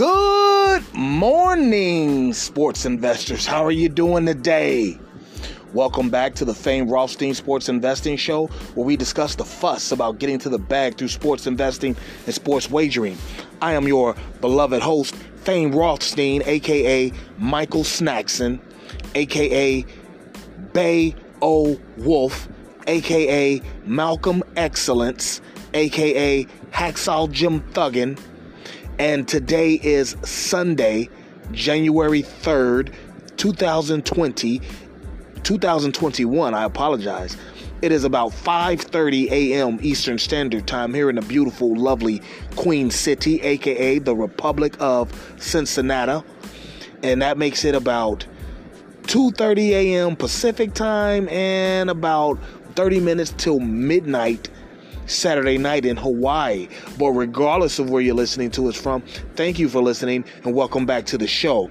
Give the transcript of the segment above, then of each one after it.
Good morning, sports investors. How are you doing today? Welcome back to the Fame Rothstein Sports Investing Show, where we discuss the fuss about getting to the bag through sports investing and sports wagering. I am your beloved host, Fame Rothstein, aka Michael Snackson, aka Bay O Wolf, aka Malcolm Excellence, aka Hacksaw Jim Thuggin, and today is Sunday, January 3rd, 2020. 2021, I apologize. It is about 5:30 a.m. Eastern Standard Time here in the beautiful, lovely Queen City, aka the Republic of Cincinnati. And that makes it about 2:30 a.m. Pacific Time and about 30 minutes till midnight Saturday night in Hawaii. But regardless of where you're listening to us from, thank you for listening and welcome back to the show.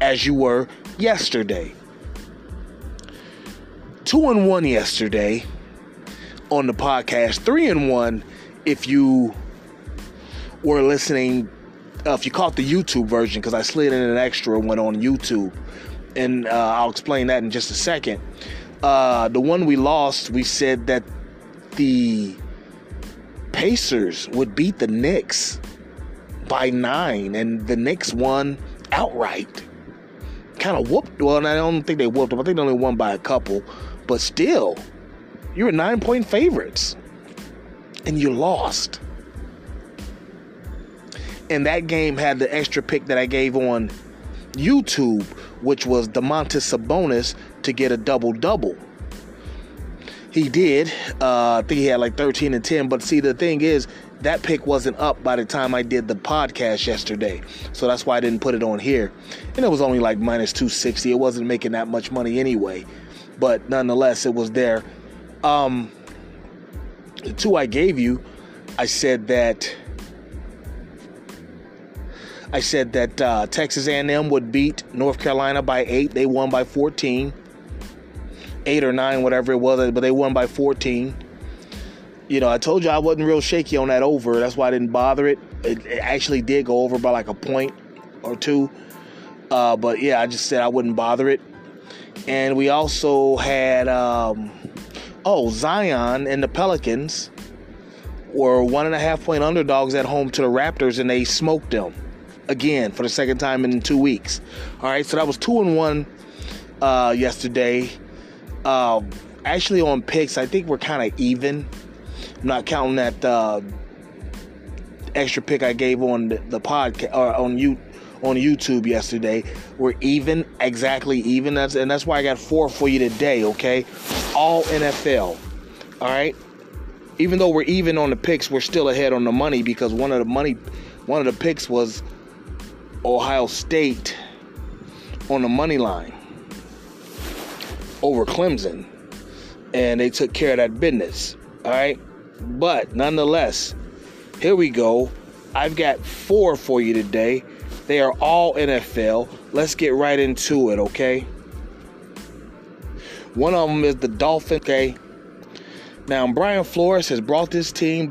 as you were yesterday two and one yesterday on the podcast three and one if you were listening, uh, if you caught the YouTube version, because I slid in an extra one on YouTube, and uh, I'll explain that in just a second. Uh, the one we lost, we said that the Pacers would beat the Knicks by nine, and the Knicks won outright. Kind of whooped. Well, I don't think they whooped them. I think they only won by a couple, but still, you were nine point favorites, and you lost and that game had the extra pick that I gave on YouTube, which was Domantas Sabonis to get a double double. He did. Uh, I think he had like 13 and 10. But see, the thing is, that pick wasn't up by the time I did the podcast yesterday. So that's why I didn't put it on here. And it was only like minus 260. It wasn't making that much money anyway. But nonetheless, it was there. Um, the two I gave you, I said that I said that uh, Texas A&M would beat North Carolina by eight. They won by 14, eight or nine, whatever it was, but they won by 14. You know, I told you I wasn't real shaky on that over. That's why I didn't bother it. It, it actually did go over by like a point or two. Uh, but yeah, I just said I wouldn't bother it. And we also had, um, oh, Zion and the Pelicans were one and a half point underdogs at home to the Raptors, and they smoked them again for the second time in two weeks. All right, so that was two and one uh, yesterday. Uh, actually, on picks, I think we're kind of even. I'm not counting that uh, extra pick I gave on the, the podcast or on you on YouTube yesterday. We're even, exactly even. That's and that's why I got four for you today. Okay, all NFL. All right. Even though we're even on the picks, we're still ahead on the money because one of the money, one of the picks was Ohio State on the money line over Clemson, and they took care of that business. All right, but nonetheless, here we go. I've got four for you today. They are all NFL. Let's get right into it, okay? One of them is the Dolphins, okay? Now, Brian Flores has brought this team,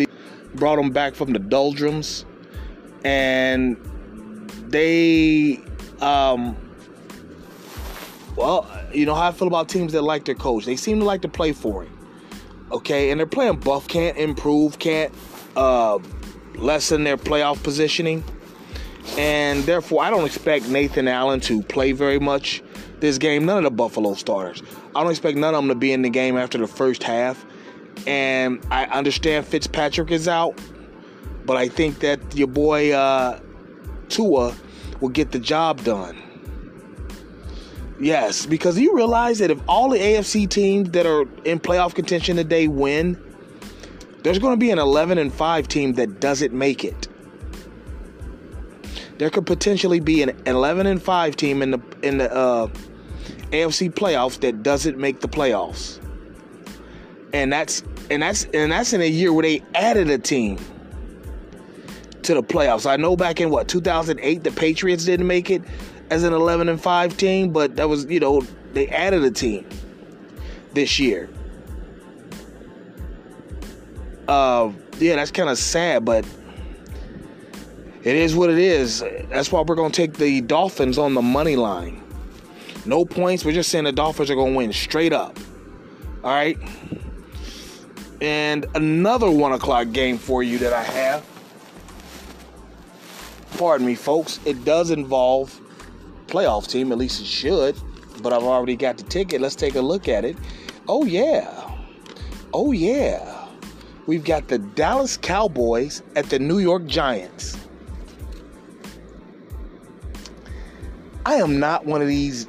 brought them back from the doldrums, and they, um, well, you know how I feel about teams that like their coach. They seem to like to play for him. Okay, and they're playing buff, can't improve, can't uh, lessen their playoff positioning. And therefore, I don't expect Nathan Allen to play very much this game. None of the Buffalo starters. I don't expect none of them to be in the game after the first half. And I understand Fitzpatrick is out, but I think that your boy uh, Tua will get the job done. Yes, because you realize that if all the AFC teams that are in playoff contention today win, there's going to be an 11 and 5 team that doesn't make it. there could potentially be an 11 and 5 team in the in the uh, AFC playoffs that doesn't make the playoffs. And that's and that's and that's in a year where they added a team to the playoffs. I know back in what 2008 the Patriots didn't make it as an 11 and 5 team, but that was, you know, they added a team this year. Uh, yeah, that's kind of sad, but it is what it is. That's why we're going to take the Dolphins on the money line. No points. We're just saying the Dolphins are going to win straight up. All right. And another one o'clock game for you that I have. Pardon me, folks. It does involve playoff team. At least it should. But I've already got the ticket. Let's take a look at it. Oh yeah. Oh yeah. We've got the Dallas Cowboys at the New York Giants. I am not one of these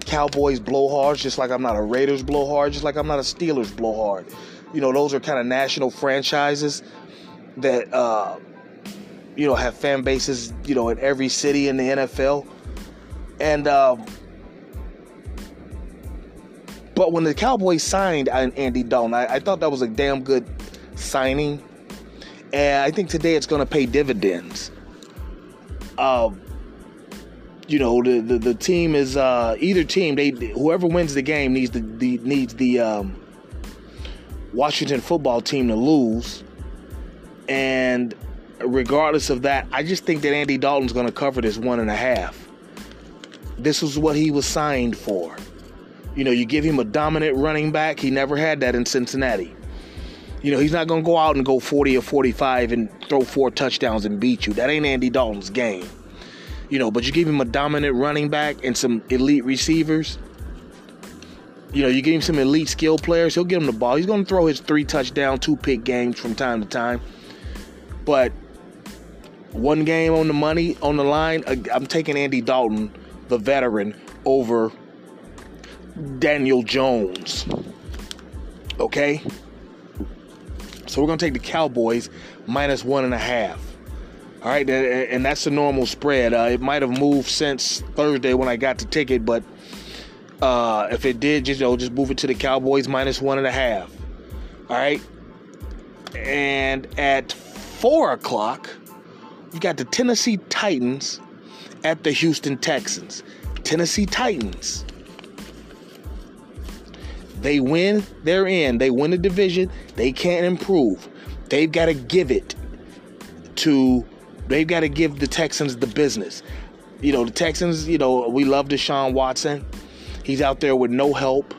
Cowboys blowhards, just like I'm not a Raiders blowhard, just like I'm not a Steelers blowhard. You know, those are kind of national franchises that, uh, you know, have fan bases, you know, in every city in the NFL. And, uh, but when the Cowboys signed Andy Dalton, I, I thought that was a damn good signing, and I think today it's going to pay dividends. Uh, you know, the, the, the team is uh, either team. They whoever wins the game needs the, the needs the um, Washington football team to lose, and regardless of that, I just think that Andy Dalton's going to cover this one and a half. This was what he was signed for. You know, you give him a dominant running back. He never had that in Cincinnati. You know, he's not going to go out and go 40 or 45 and throw four touchdowns and beat you. That ain't Andy Dalton's game. You know, but you give him a dominant running back and some elite receivers. You know, you give him some elite skill players, he'll get him the ball. He's going to throw his three touchdown, two pick games from time to time. But one game on the money, on the line, I'm taking Andy Dalton, the veteran, over Daniel Jones. Okay? So we're going to take the Cowboys minus one and a half. All right, and that's the normal spread. Uh, it might have moved since Thursday when I got the ticket, but uh, if it did, just you know, just move it to the Cowboys minus one and a half. All right, and at four o'clock, you got the Tennessee Titans at the Houston Texans. Tennessee Titans. They win, they're in. They win the division. They can't improve. They've got to give it to, they've got to give the Texans the business. You know, the Texans, you know, we love Deshaun Watson. He's out there with no help.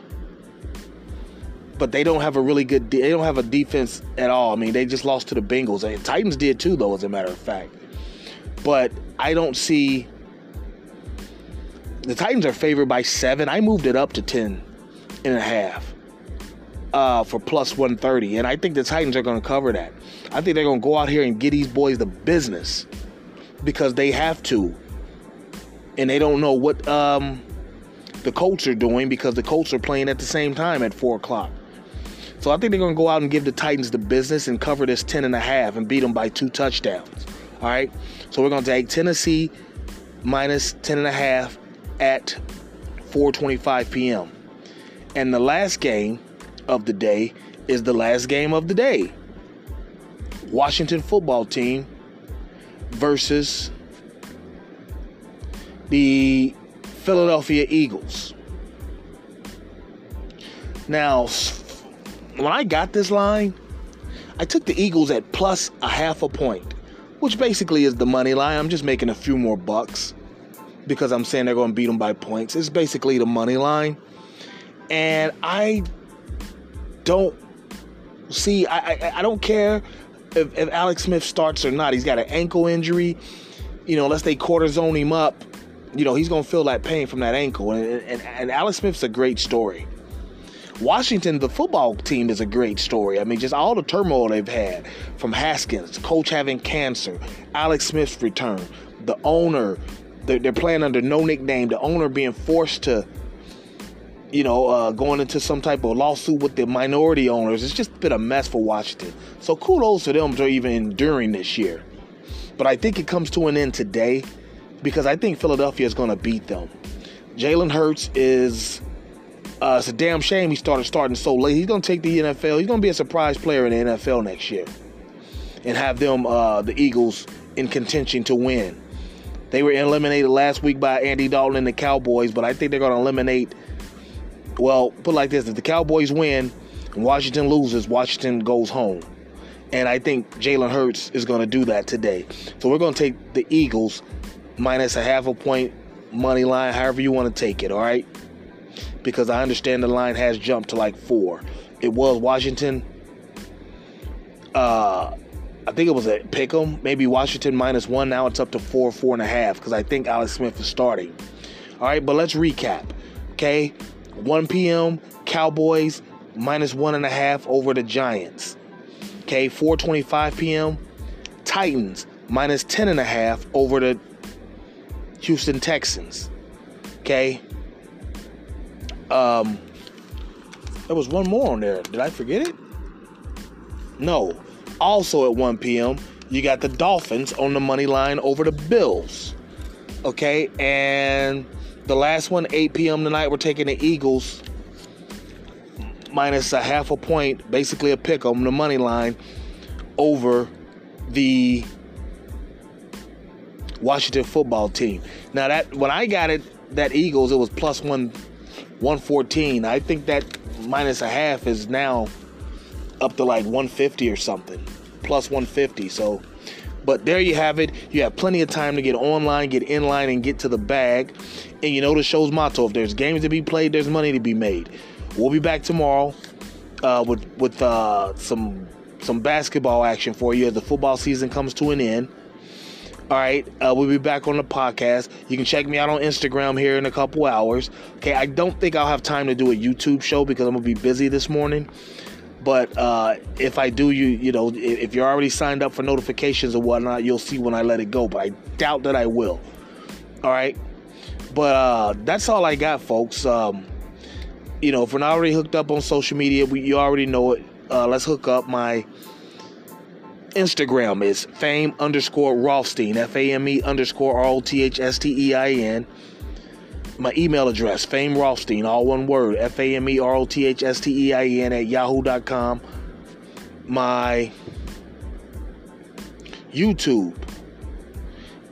But they don't have a really good, they don't have a defense at all. I mean, they just lost to the Bengals. And Titans did too, though, as a matter of fact. But I don't see, the Titans are favored by seven. I moved it up to 10 and a half uh, for plus 130. And I think the Titans are going to cover that. I think they're going to go out here and get these boys the business because they have to. And they don't know what um, the Colts are doing because the Colts are playing at the same time at 4 o'clock. So I think they're going to go out and give the Titans the business and cover this 10 and a half and beat them by two touchdowns. All right. So we're going to take Tennessee minus 10 and a half at 4:25 p.m. And the last game of the day is the last game of the day. Washington football team versus the Philadelphia Eagles. Now, when I got this line, I took the Eagles at plus a half a point, which basically is the money line. I'm just making a few more bucks because I'm saying they're going to beat them by points. It's basically the money line. And I don't see, I, I, I don't care if, if Alex Smith starts or not. He's got an ankle injury. You know, unless they cortisone him up, you know, he's going to feel that pain from that ankle. And, and, and Alex Smith's a great story. Washington, the football team, is a great story. I mean, just all the turmoil they've had from Haskins, coach having cancer, Alex Smith's return, the owner, they're, they're playing under no nickname, the owner being forced to you know, uh, going into some type of lawsuit with the minority owners. It's just been a mess for Washington. So kudos to them for even enduring this year. But I think it comes to an end today. because I think Philadelphia is going to beat them. Jalen Hurts is. Uh, it's a damn shame he started starting so late. He's going to take the NFL. He's going to be a surprise player in the NFL next year, and have them uh, the Eagles in contention to win. They were eliminated last week by Andy Dalton and the Cowboys, but I think they're going to eliminate. Well, put like this: if the Cowboys win and Washington loses, Washington goes home. And I think Jalen Hurts is going to do that today. So we're going to take the Eagles minus a half a point money line, however you want to take it, all right? Because I understand the line has jumped to like four. It was Washington. Uh, I think it was a pick 'em, maybe Washington minus one. Now it's up to four, four and a half because I think Alex Smith is starting. All right, but let's recap. Okay, 1 p.m. Cowboys minus one and a half over the Giants. Okay, 4:25 p.m. Titans minus 10 and a half over the Houston Texans. Okay. Um, there was one more on there. Did I forget it? No. Also at 1 p.m., you got the Dolphins on the money line over the Bills. Okay, and the last one, 8 p.m. tonight, we're taking the Eagles minus a half a point, basically a pick on the money line over the Washington football team. Now that when I got it, that Eagles, it was plus one, one fourteen. I think that minus a half is now up to like one fifty or something, plus one fifty. So, but there you have it. You have plenty of time to get online, get in line, and get to the bag. And you know the show's motto: if there's games to be played, there's money to be made. We'll be back tomorrow uh, with with uh, some some basketball action for you as the football season comes to an end. All right, uh, we'll be back on the podcast. You can check me out on Instagram here in a couple hours. Okay, I don't think I'll have time to do a YouTube show because I'm gonna be busy this morning. But uh, if I do, you you know, if you're already signed up for notifications or whatnot, you'll see when I let it go. But I doubt that I will. All right, but uh, that's all I got, folks. Um, you know, if we're not already hooked up on social media, we, you already know it. Uh, let's hook up my Instagram is fame underscore Rothstein, F A M E underscore R O T H S T E I N. My email address, fame Rothstein, all one word, F A M E R O T H S T E I N at yahoo.com. My YouTube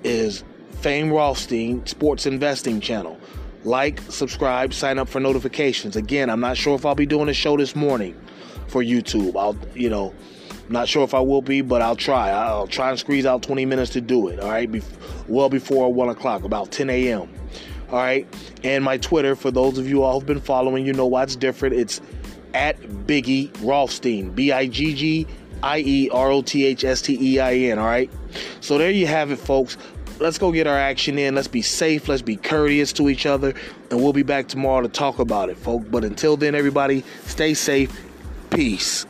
is Fame Rothstein Sports Investing Channel. Like, subscribe, sign up for notifications. Again, I'm not sure if I'll be doing a show this morning for YouTube. I'll, you know, not sure if I will be, but I'll try. I'll try and squeeze out 20 minutes to do it. All right, well before 1 o'clock, about 10 a.m. All right, and my Twitter for those of you all who've been following, you know why it's different. It's at Biggie Rothstein, B I G G I E R O T H S T E I N. All right, so there you have it, folks. Let's go get our action in. Let's be safe. Let's be courteous to each other, and we'll be back tomorrow to talk about it, folks. But until then, everybody, stay safe. Peace.